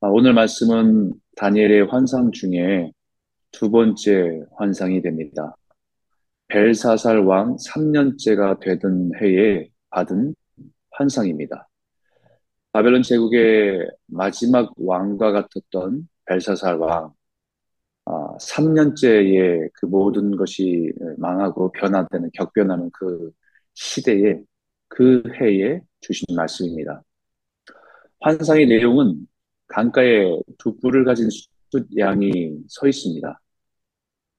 아, 오늘 말씀은 다니엘의 환상 중에 두 번째 환상이 됩니다. 벨사살 왕 3년째가 되던 해에 받은 환상입니다. 바벨론 제국의 마지막 왕과 같았던 벨사살 왕, 3년째에 아, 그 모든 것이 망하고 변화되는, 격변하는 그 시대에, 그 해에 주신 말씀입니다. 환상의 내용은 강가에 두 뿔을 가진 숫양이 서 있습니다.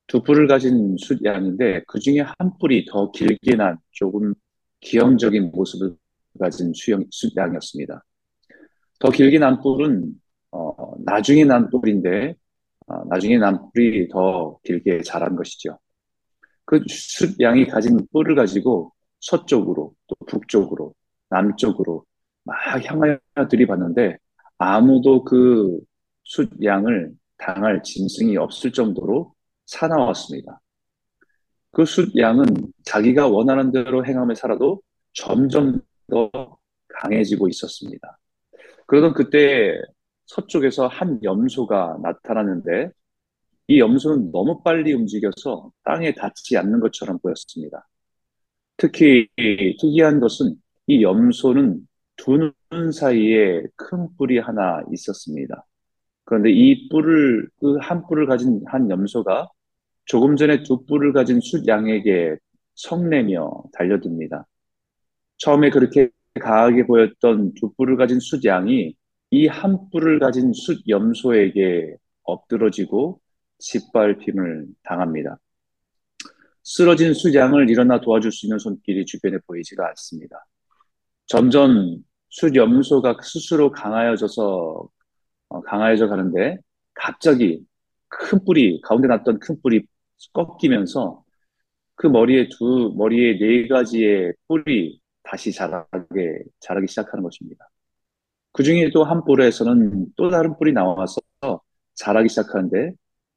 두 뿔을 가진 숫양인데 그 중에 한 뿔이 더 길게 난 조금 기형적인 모습을 가진 수영, 숫양이었습니다. 더 길게 난 뿔은 어, 나중에 난 뿔인데 어, 나중에 난 뿔이 더 길게 자란 것이죠. 그 숫양이 가진 뿔을 가지고 서쪽으로 또 북쪽으로 남쪽으로 막 향하여 들이봤는데 아무도 그 숫양을 당할 짐승이 없을 정도로 사나웠습니다. 그 숫양은 자기가 원하는 대로 행함에 살아도 점점 더 강해지고 있었습니다. 그러던 그때 서쪽에서 한 염소가 나타났는데 이 염소는 너무 빨리 움직여서 땅에 닿지 않는 것처럼 보였습니다. 특히 특이한 것은 이 염소는 두 눈 사이에 큰 뿔이 하나 있었습니다. 그런데 이 뿔을, 그 한 뿔을 가진 한 염소가 조금 전에 두 뿔을 가진 숫 양에게 성내며 달려듭니다. 처음에 그렇게 강하게 보였던 두 뿔을 가진 숫 양이 이 한 뿔을 가진 숫 염소에게 엎드러지고 짓밟힘을 당합니다. 쓰러진 숫양을 일어나 도와줄 수 있는 손길이 주변에 보이지가 않습니다. 점점 숫염소가 스스로 강하여져서 어, 강하여져 가는데 갑자기 큰 뿔이 가운데 났던 큰 뿔이 꺾이면서 그 머리에 두 머리에 네 가지의 뿔이 다시 자라게 자라기 시작하는 것입니다. 그 중에 또 한 뿔에서는 또 다른 뿔이 나와서 자라기 시작하는데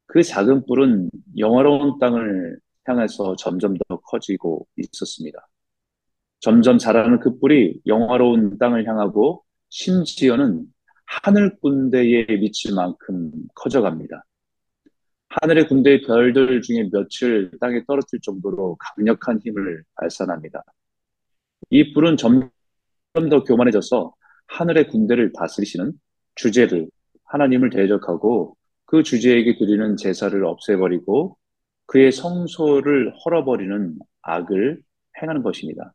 그 작은 뿔은 영화로운 땅을 향해서 점점 더 커지고 있었습니다. 점점 자라는 그 뿔이 영화로운 땅을 향하고 심지어는 하늘 군대에 미칠 만큼 커져갑니다. 하늘의 군대의 별들 중에 며칠 땅에 떨어질 정도로 강력한 힘을 발산합니다. 이 뿔은 점점 더 교만해져서 하늘의 군대를 다스리시는 주제를 하나님을 대적하고 그 주제에게 드리는 제사를 없애버리고 그의 성소를 헐어버리는 악을 행하는 것입니다.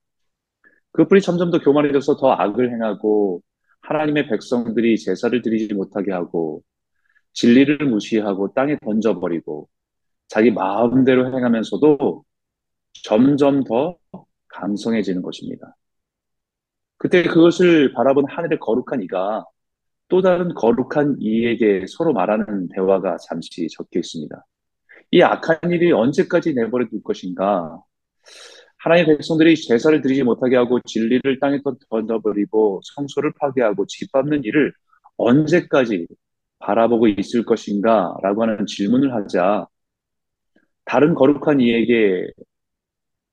그 뿔이 점점 더 교만해져서 더 악을 행하고 하나님의 백성들이 제사를 드리지 못하게 하고 진리를 무시하고 땅에 던져버리고 자기 마음대로 행하면서도 점점 더 강성해지는 것입니다. 그때 그것을 바라본 하늘의 거룩한 이가 또 다른 거룩한 이에게 서로 말하는 대화가 잠시 적혀 있습니다. 이 악한 일이 언제까지 내버려 둘 것인가? 하나님의 백성들이 제사를 드리지 못하게 하고 진리를 땅에 던져버리고 성소를 파괴하고 짓밟는 일을 언제까지 바라보고 있을 것인가? 라고 하는 질문을 하자 다른 거룩한 이에게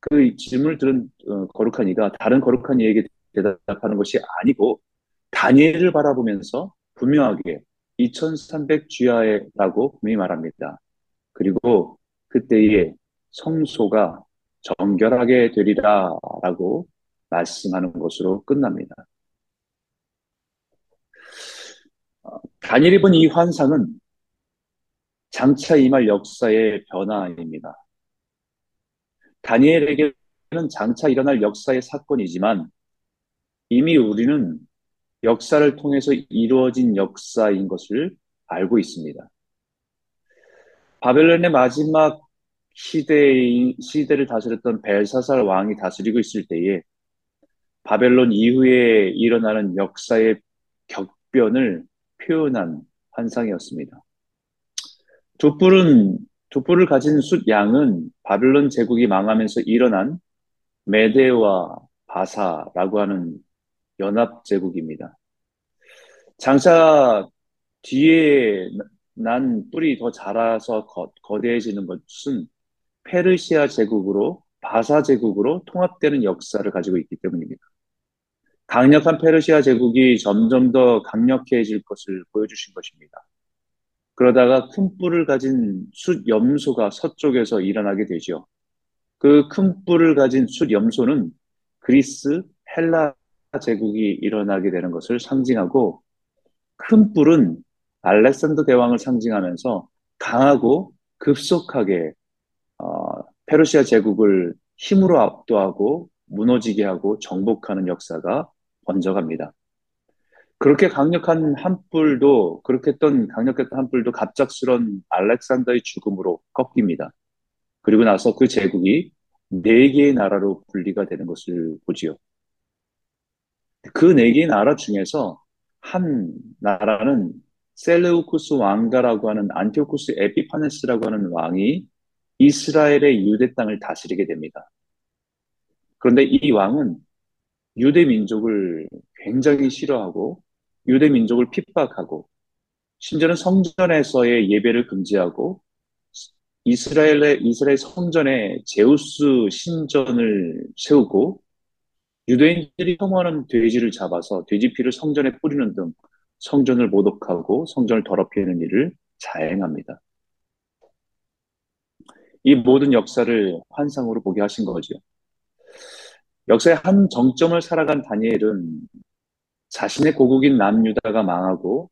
그 질문을 들은 어, 거룩한 이가 다른 거룩한 이에게 대답하는 것이 아니고 다니엘을 바라보면서 분명하게 2300 주야에라고 분명히 말합니다. 그리고 그때의 성소가 정결하게 되리라 라고 말씀하는 것으로 끝납니다. 어, 다니엘이 본 이 환상은 장차 임할 역사의 변화입니다. 다니엘에게는 장차 일어날 역사의 사건이지만 이미 우리는 역사를 통해서 이루어진 역사인 것을 알고 있습니다. 바벨론의 마지막 시대의, 시대를 다스렸던 벨사살 왕이 다스리고 있을 때에 바벨론 이후에 일어나는 역사의 격변을 표현한 환상이었습니다. 두 뿔은 두 뿔을 가진 숫 양은 바벨론 제국이 망하면서 일어난 메데와 바사라고 하는 연합 제국입니다. 장차 뒤에 난 뿔이 더 자라서 거, 거대해지는 것은 페르시아 제국으로 바사 제국으로 통합되는 역사를 가지고 있기 때문입니다. 강력한 페르시아 제국이 점점 더 강력해질 것을 보여주신 것입니다. 그러다가 큰 뿔을 가진 숫 염소가 서쪽에서 일어나게 되죠. 그 큰 뿔을 가진 숫 염소는 그리스, 헬라 제국이 일어나게 되는 것을 상징하고 큰 뿔은 알렉산더 대왕을 상징하면서 강하고 급속하게 어, 페르시아 제국을 힘으로 압도하고 무너지게 하고 정복하는 역사가 번져갑니다. 그렇게 강력한 한 뿔도 그렇게 했던 강력했던 한 뿔도 갑작스런 알렉산더의 죽음으로 꺾입니다. 그리고 나서 그 제국이 네 개의 나라로 분리가 되는 것을 보지요. 그 네 개의 나라 중에서 한 나라는 셀레우쿠스 왕가라고 하는 안티오쿠스 에피파네스라고 하는 왕이 이스라엘의 유대 땅을 다스리게 됩니다. 그런데 이 왕은 유대 민족을 굉장히 싫어하고 유대 민족을 핍박하고 심지어는 성전에서의 예배를 금지하고 이스라엘의 이스라엘 성전에 제우스 신전을 세우고 유대인들이 혐오하는 돼지를 잡아서 돼지 피를 성전에 뿌리는 등 성전을 모독하고 성전을 더럽히는 일을 자행합니다. 이 모든 역사를 환상으로 보게 하신 거죠. 역사의 한 정점을 살아간 다니엘은 자신의 고국인 남유다가 망하고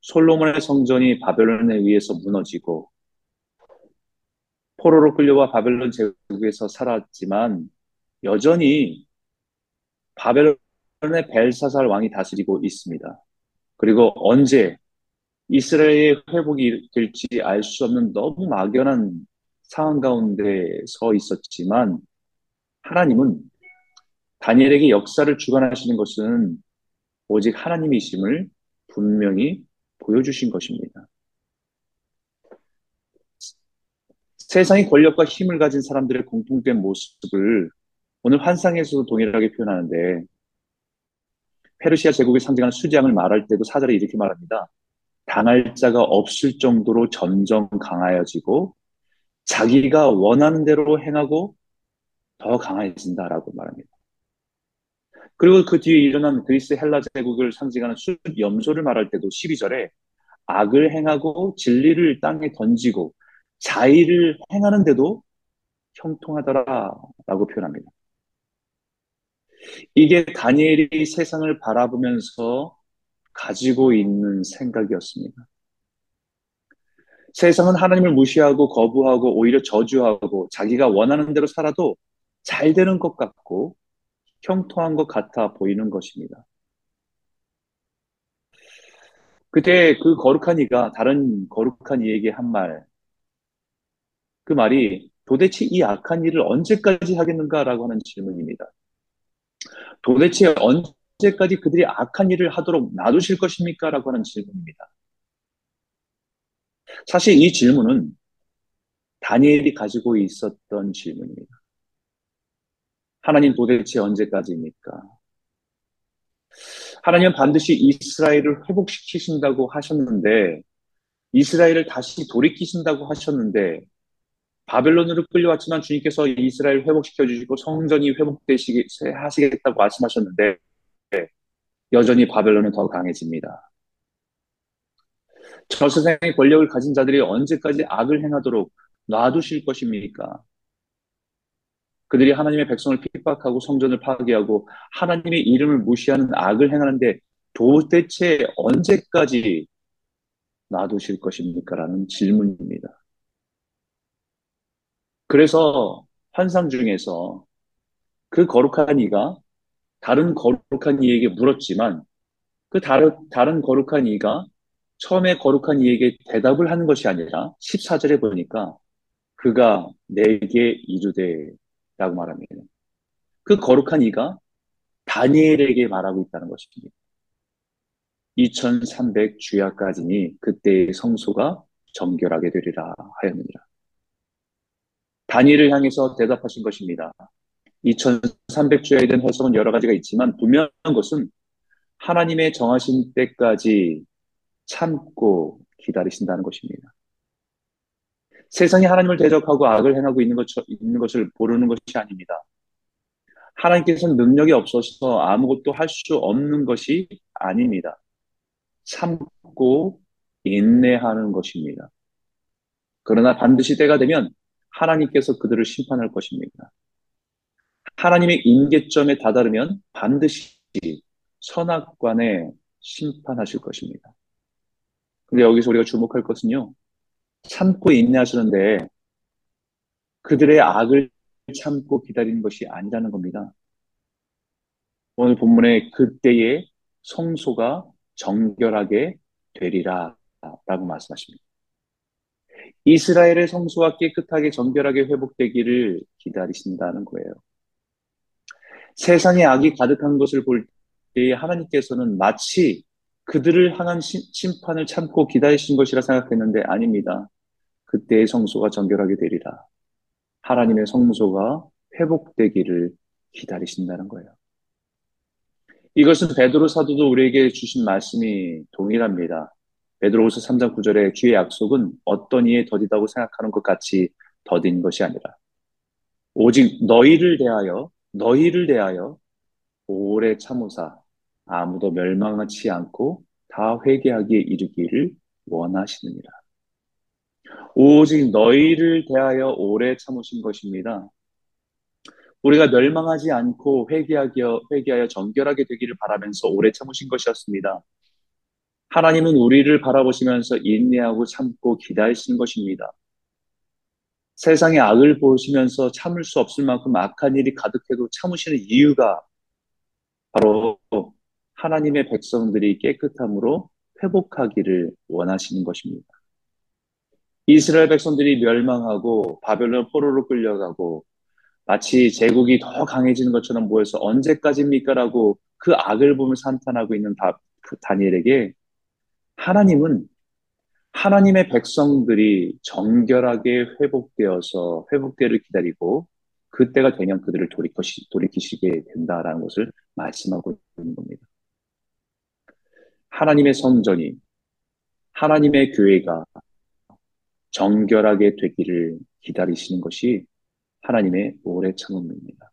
솔로몬의 성전이 바벨론에 의해서 무너지고 포로로 끌려와 바벨론 제국에서 살았지만 여전히 바벨론의 벨사살 왕이 다스리고 있습니다. 그리고 언제 이스라엘의 회복이 될지 알 수 없는 너무 막연한 상황 가운데 서 있었지만 하나님은 다니엘에게 역사를 주관하시는 것은 오직 하나님이심을 분명히 보여주신 것입니다. 세상의 권력과 힘을 가진 사람들의 공통된 모습을 오늘 환상에서도 동일하게 표현하는데 페르시아 제국의 상징하는 수장을 말할 때도 사절에 이렇게 말합니다. 당할 자가 없을 정도로 점점 강하여지고 자기가 원하는 대로 행하고 더 강해진다라고 말합니다. 그리고 그 뒤에 일어난 그리스 헬라 제국을 상징하는 숫 염소를 말할 때도 12절에 악을 행하고 진리를 땅에 던지고 자의를 행하는데도 형통하더라라고 표현합니다. 이게 다니엘이 세상을 바라보면서 가지고 있는 생각이었습니다. 세상은 하나님을 무시하고 거부하고 오히려 저주하고 자기가 원하는 대로 살아도 잘 되는 것 같고 형통한 것 같아 보이는 것입니다. 그때 그 거룩한 이가 다른 거룩한 이에게 한 말, 그 말이 도대체 이 악한 일을 언제까지 하겠는가라고 하는 질문입니다. 도대체 언제까지 그들이 악한 일을 하도록 놔두실 것입니까? 라고 하는 질문입니다. 사실 이 질문은 다니엘이 가지고 있었던 질문입니다. 하나님 도대체 언제까지입니까? 하나님은 반드시 이스라엘을 회복시키신다고 하셨는데, 이스라엘을 다시 돌이키신다고 하셨는데, 바벨론으로 끌려왔지만 주님께서 이스라엘 회복시켜 주시고 성전이 회복되시게 하시겠다고 말씀하셨는데 여전히 바벨론은 더 강해집니다. 저 세상의 권력을 가진 자들이 언제까지 악을 행하도록 놔두실 것입니까? 그들이 하나님의 백성을 핍박하고 성전을 파괴하고 하나님의 이름을 무시하는 악을 행하는데 도대체 언제까지 놔두실 것입니까? 라는 질문입니다. 그래서 환상 중에서 그 거룩한 이가 다른 거룩한 이에게 물었지만 그 다른, 다른 거룩한 이가 처음에 거룩한 이에게 대답을 하는 것이 아니라 14절에 보니까 그가 내게 이르되라고 말합니다. 그 거룩한 이가 다니엘에게 말하고 있다는 것입니다. 2300 주야까지니 그때의 성소가 정결하게 되리라 하였느니라. 다니엘을 향해서 대답하신 것입니다. 2300 주야에 대한 해석은 여러 가지가 있지만 분명한 것은 하나님의 정하신 때까지 참고 기다리신다는 것입니다. 세상이 하나님을 대적하고 악을 행하고 있는, 것, 있는 것을 모르는 것이 아닙니다. 하나님께서는 능력이 없어서 아무것도 할 수 없는 것이 아닙니다. 참고 인내하는 것입니다. 그러나 반드시 때가 되면 하나님께서 그들을 심판할 것입니다. 하나님의 임계점에 다다르면 반드시 선악관에 심판하실 것입니다. 근데 여기서 우리가 주목할 것은요, 참고 인내하시는데 그들의 악을 참고 기다리는 것이 아니라는 겁니다. 오늘 본문의 그때에 성소가 정결하게 되리라 라고 말씀하십니다. 이스라엘의 성소가 깨끗하게 정결하게 회복되기를 기다리신다는 거예요. 세상에 악이 가득한 것을 볼 때에 하나님께서는 마치 그들을 향한 심판을 참고 기다리신 것이라 생각했는데 아닙니다. 그때의 성소가 정결하게 되리라. 하나님의 성소가 회복되기를 기다리신다는 거예요. 이것은 베드로 사도도 우리에게 주신 말씀이 동일합니다. 베드로후서 3장 9절에 주의 약속은 어떤 이에 더디다고 생각하는 것 같이 더딘 것이 아니라 오직 너희를 대하여 너희를 대하여 오래 참으사 아무도 멸망하지 않고 다 회개하기에 이르기를 원하시느니라. 오직 너희를 대하여 오래 참으신 것입니다. 우리가 멸망하지 않고 회개하여, 회개하여 정결하게 되기를 바라면서 오래 참으신 것이었습니다. 하나님은 우리를 바라보시면서 인내하고 참고 기다리시는 것입니다. 세상의 악을 보시면서 참을 수 없을 만큼 악한 일이 가득해도 참으시는 이유가 바로 하나님의 백성들이 깨끗함으로 회복하기를 원하시는 것입니다. 이스라엘 백성들이 멸망하고 바벨론 포로로 끌려가고 마치 제국이 더 강해지는 것처럼 보여서 언제까지입니까 라고 그 악을 보면서 한탄하고 있는 다, 그 다니엘에게 하나님은 하나님의 백성들이 정결하게 회복되어서 회복되를 기다리고 그때가 되면 그들을 돌이키시, 돌이키시게 된다라는 것을 말씀하고 있는 겁니다. 하나님의 성전이 하나님의 교회가 정결하게 되기를 기다리시는 것이 하나님의 오래 참음입니다.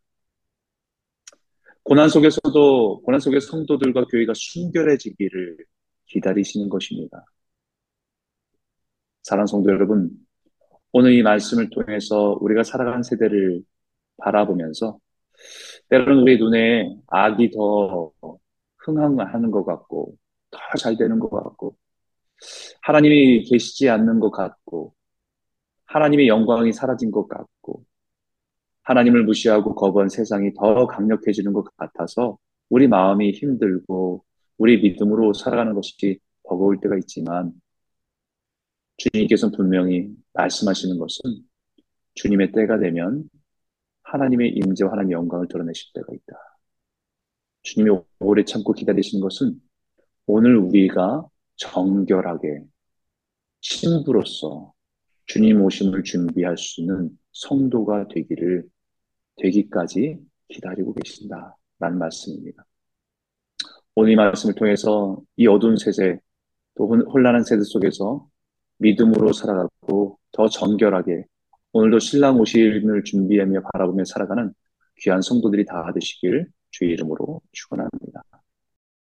고난 속에서도 고난 속의 성도들과 교회가 순결해지기를 기다리시는 것입니다. 사랑 성도 여러분, 오늘 이 말씀을 통해서 우리가 살아가는 세대를 바라보면서 때로는 우리 눈에 악이 더 흥황하는 것 같고 더잘 되는 것 같고 하나님이 계시지 않는 것 같고 하나님의 영광이 사라진 것 같고 하나님을 무시하고 거부한 세상이 더 강력해지는 것 같아서 우리 마음이 힘들고 우리 믿음으로 살아가는 것이 버거울 때가 있지만 주님께서는 분명히 말씀하시는 것은 주님의 때가 되면 하나님의 임재와 하나님의 영광을 드러내실 때가 있다. 주님이 오래 참고 기다리시는 것은 오늘 우리가 정결하게 신부로서 주님 오심을 준비할 수 있는 성도가 되기를 되기까지 기다리고 계신다라는 말씀입니다. 오늘 이 말씀을 통해서 이 어두운 세대 또 혼란한 세대 속에서 믿음으로 살아가고 더 정결하게 오늘도 신랑 오심을 준비하며 바라보며 살아가는 귀한 성도들이 다 되시길 주의 이름으로 축원합니다.